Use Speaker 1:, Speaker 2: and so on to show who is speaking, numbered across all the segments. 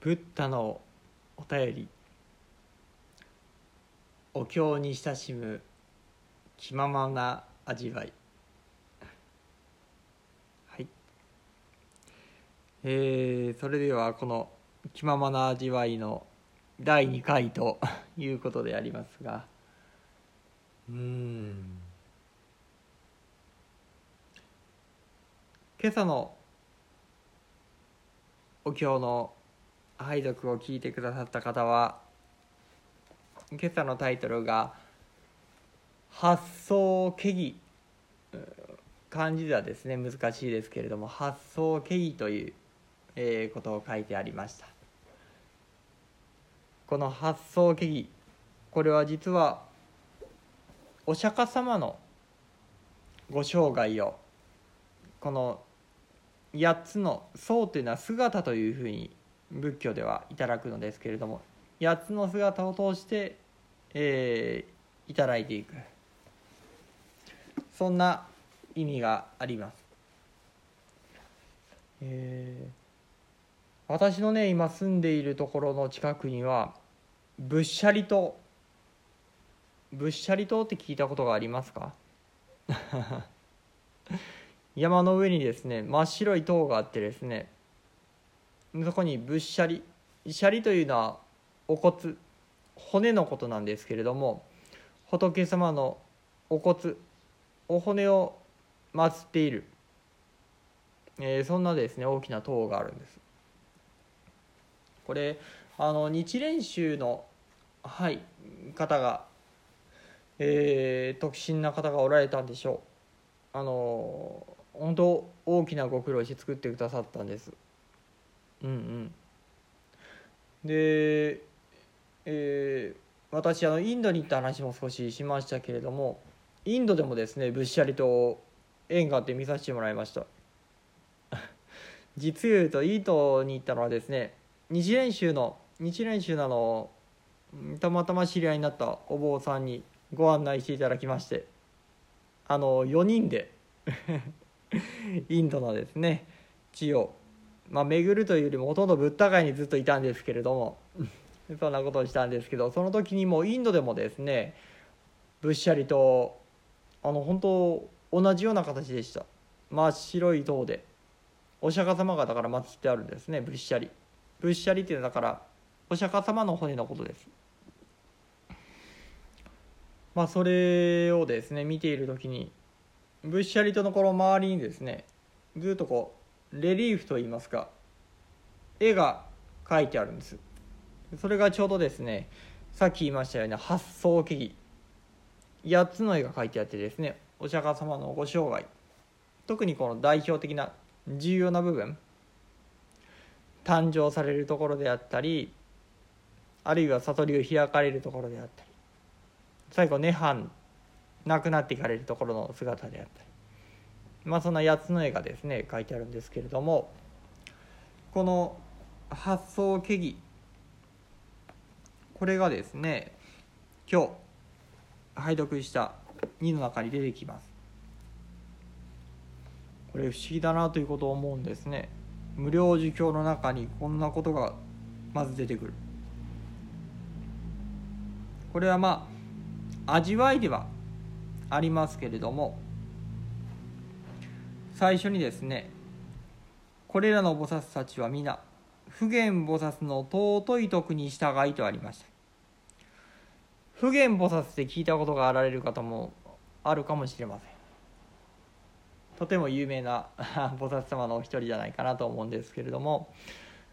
Speaker 1: ブッダのお便り。お経に親しむ気ままな味わい。はい。えー、それではこの気ままな味わいの第2回と いうことでありますが。うん。今朝のお経の拝読を聞いてくださった方は今朝のタイトルが「発想毛儀」漢字ではですね。難しいですけれども「発想毛儀」という、えー、ことを書いてありました。この発想毛儀これは実はお釈迦様のご生涯をこの8つの層というのは姿というふうに仏教ではいただくのですけれども8つの姿を通して、えー、いただいていく。そんな意味があります。えー、私のね今住んでいるところの近くには仏舎利島。仏舎利島って聞いたことがありますか？山の上にですね真っ白い塔があってですねそこに仏舎利舎利というのはお骨骨のことなんですけれども仏様のお骨お骨を祀っている、えー、そんなですね大きな塔があるんです。これあの日蓮宗のはい方が、えー、特進な方がおられたんでしょう。あの本当大きなご苦労して作ってくださったんです。うんうん。で、えー、私あのインドに行った話も少ししましたけれどもインドでもですね仏舎利と縁があって見させてもらいました。実言うとインドに行ったのはですね日蓮宗の日蓮宗ののたまたま知り合いになったお坊さんにご案内していただきましてあの4人で インドのですね地をまあ、巡るというよりもほとんどブッダ界にずっといたんですけれどもそんなことをしたんですけどその時にもインドでもですね仏舎利とあの本当同じような形でした。真っ白い塔でお釈迦様がだから祀ってあるんですね仏舎利仏舎利っていうのはだからお釈迦様の骨のことです。まあそれをですね見ている時に仏舎利とのこの周りにですねずっとこうレリーフといいますか絵が描いてあるんです。それがちょうどですねさっき言いましたように発想記儀8つの絵が描いてあってですねお釈迦様のご生涯。特にこの代表的な重要な部分。誕生されるところであったりあるいは悟りを開かれるところであったり。最後涅槃亡くなっていかれるところの姿であったり。まあ、そんな8つの絵がですね書いてあるんですけれどもこの発想毛儀これがですね今日拝読した2の中に出てきます。これ不思議だなということを思うんですね。無料儒教の中にこんなことがまず出てくる。これはまあ味わいではありますけれども最初にですねこれらの菩薩たちは皆普賢菩薩の尊い徳に従いとありました。普賢菩薩って聞いたことがあられる方もあるかもしれません。とても有名な 菩薩様のお一人じゃないかなと思うんですけれども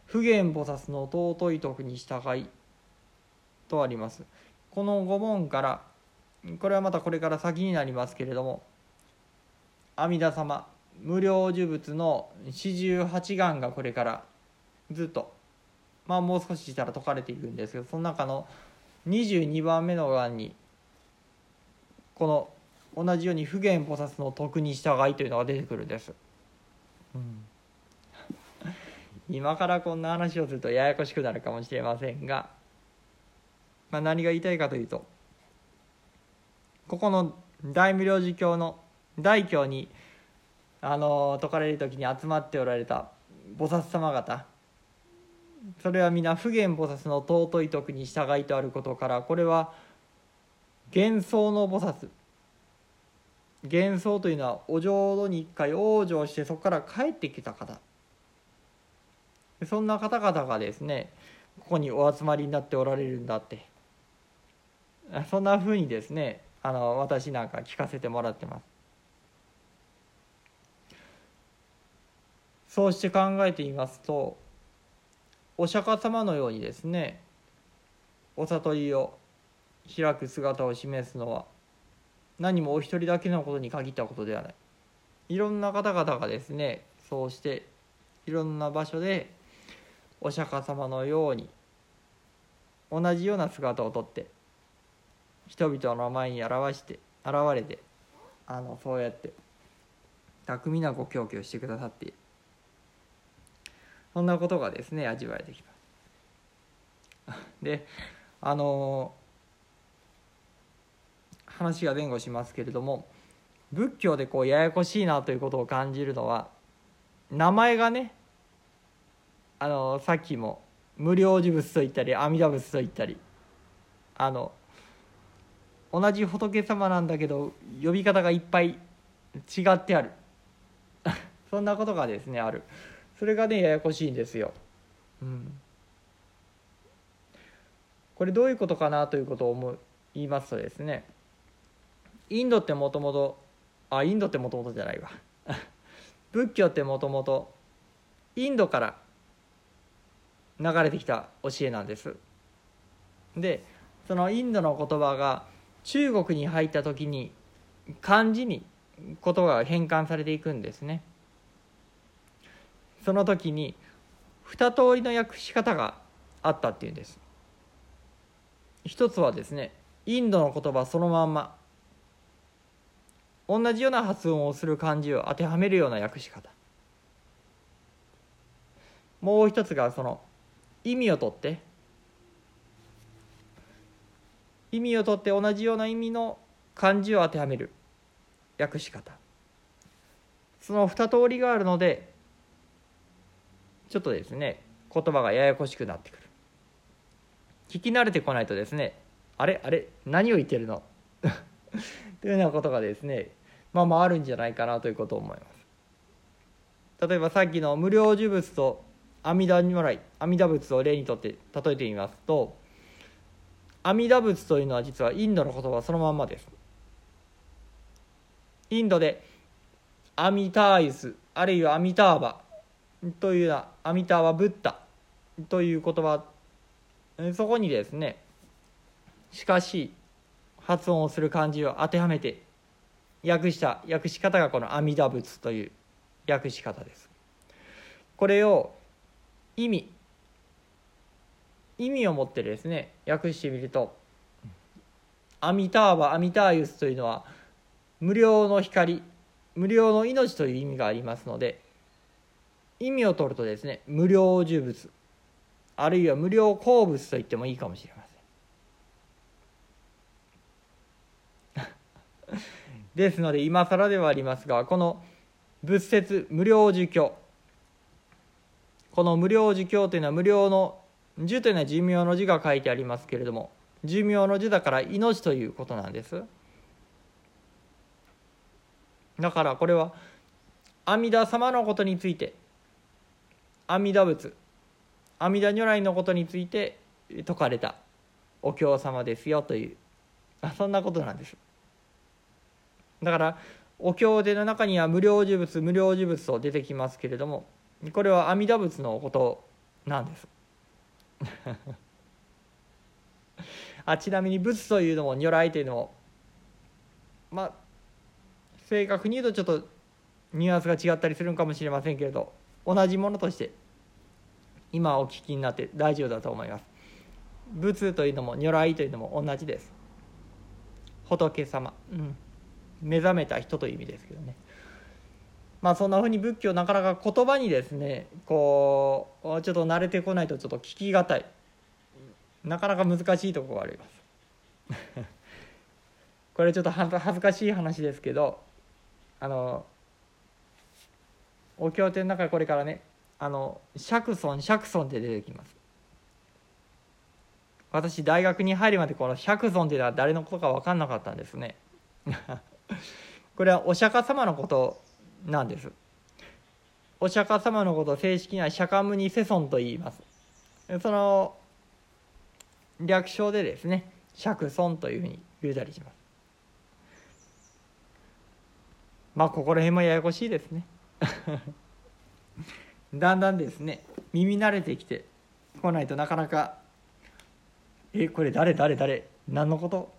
Speaker 1: 普賢菩薩の尊い徳に従いとあります。この5問からこれはまたこれから先になりますけれども阿弥陀様無料呪物の四十八願がこれからずっとまあもう少ししたら解かれていくんですけどその中の22番目の願にこの同じように普賢菩薩の徳に従いというのが出てくるんです。うん、今からこんな話をするとややこしくなるかもしれませんが、まあ、何が言いたいかというとここの大無量寿経の大経に「あの説かれる時に集まっておられた菩薩様方。それは皆普賢菩薩の尊い徳に従いとあることからこれは幻想の菩薩。幻想というのはお浄土に一回往生してそこから帰ってきた方。そんな方々がですねここにお集まりになっておられるんだって。そんなふうにですねあの私なんか聞かせてもらってます。そうして考えてみますとお釈迦様のようにですねお悟りを開く姿を示すのは何もお一人だけのことに限ったことではない。いろんな方々がですねそうしていろんな場所でお釈迦様のように同じような姿をとって人々の前に表して現れてあのそうやって巧みなご教教してくださっている。そんなことがですね味わえてきます であの話が前後しますけれども仏教でこうややこしいなということを感じるのは名前がねあのさっきも無料事物と言ったり阿弥陀仏と言ったりあの同じ仏様なんだけど呼び方がいっぱい違ってある そんなことがですねある。それがねややこしいんですよ。うん、これどういうことかなということを思言いますとですねインドってもともとあインドってもともとじゃないわ 仏教ってもともとインドから流れてきた教えなんです。でそのインドの言葉が中国に入った時に漢字に言葉が変換されていくんですね。その時に二通りの訳し方があったっていうんです。一つはですねインドの言葉そのまんま同じような発音をする漢字を当てはめるような訳し方。もう一つがその意味をとって。意味をとって同じような意味の漢字を当てはめる訳し方。その二通りがあるのでちょっとですね言葉がややこしくなってくる。聞き慣れてこないとですねあれあれ何を言ってるの？というようなことがですねまあまああるんじゃないかなということを思います。例えばさっきの無料呪物と阿弥陀如来阿弥陀仏を例にとって例えてみますと阿弥陀仏というのは実はインドの言葉そのまんまです。インドでアミターユスあるいはアミターバというようなアミターはブッダという言葉そこにですねしかし発音をする漢字を当てはめて訳した訳し方がこの阿弥陀仏という訳し方です。これを意味意味を持ってですね訳してみるとアミターバアミターユスというのは無料の光無料の命という意味がありますので意味を取るとですね無料呪物あるいは無料鉱物と言ってもいいかもしれません。ですので今更ではありますがこの仏説無料儒教この無料儒教というのは無料の寿というのは寿命の字が書いてありますけれども寿命の字だから命ということなんです。だからこれは阿弥陀様のことについて阿弥陀仏。阿弥陀如来のことについて説かれた。お経様ですよという。そんなことなんです。だからお経での中には無料呪物無料呪物と出てきますけれどもこれは阿弥陀仏のことなんです。あちなみに仏というのも如来というのもまあ正確に言うとちょっとニュアンスが違ったりするんかもしれませんけれど。同じものとして今お聞きになって大丈夫だと思います。仏というのも如来というのも同じです。仏様、うん、目覚めた人という意味ですけどね。まあそんなふうに仏教なかなか言葉にですねこうちょっと慣れてこないとちょっと聞きがたい。なかなか難しいところがあります。これちょっと恥ずかしい話ですけどあのお経典の中これからねあの釈尊釈尊って出てきます。私大学に入るまでこの釈尊っていうのは誰のことか分かんなかったんですね。これはお釈迦様のことなんです。お釈迦様のことを正式には釈迦牟尼世尊と言います。その略称でですね釈尊というふうに言うたりします。まあここら辺もややこしいですね。だんだんですね耳慣れてきてこないとなかなかえこれ誰誰誰何のこと？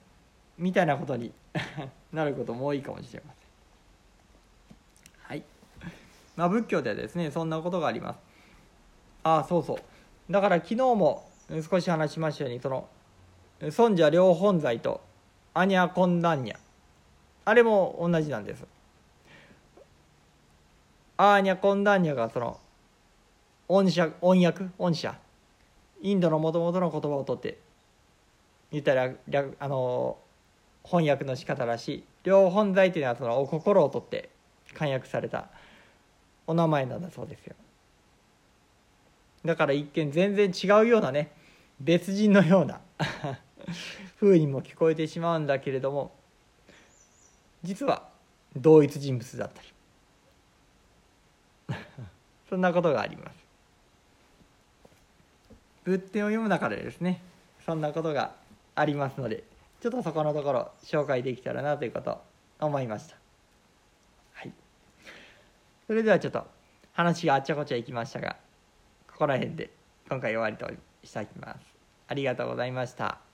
Speaker 1: みたいなことに なることも多いかもしれません。はい。まあ仏教ではですねそんなことがあります。ああそうそう。だから昨日も少し話しましたようにその尊者両本罪とアニャコンダンニャ。あれも同じなんです。アーニャコンダンニャがその音社音訳音社インドのもともとの言葉を取って言ったらあの翻訳の仕方らしい。両本罪というのはそのお心を取って漢訳されたお名前なんだそうですよ。だから一見全然違うようなね別人のような 風にも聞こえてしまうんだけれども実は同一人物だったり。そんなことがあります。仏典を読む中でですねそんなことがありますのでちょっとそこのところ紹介できたらなということを思いました。はい。それではちょっと話があっちゃこちゃいきましたがここら辺で今回終わりとしたいきます。ありがとうございました。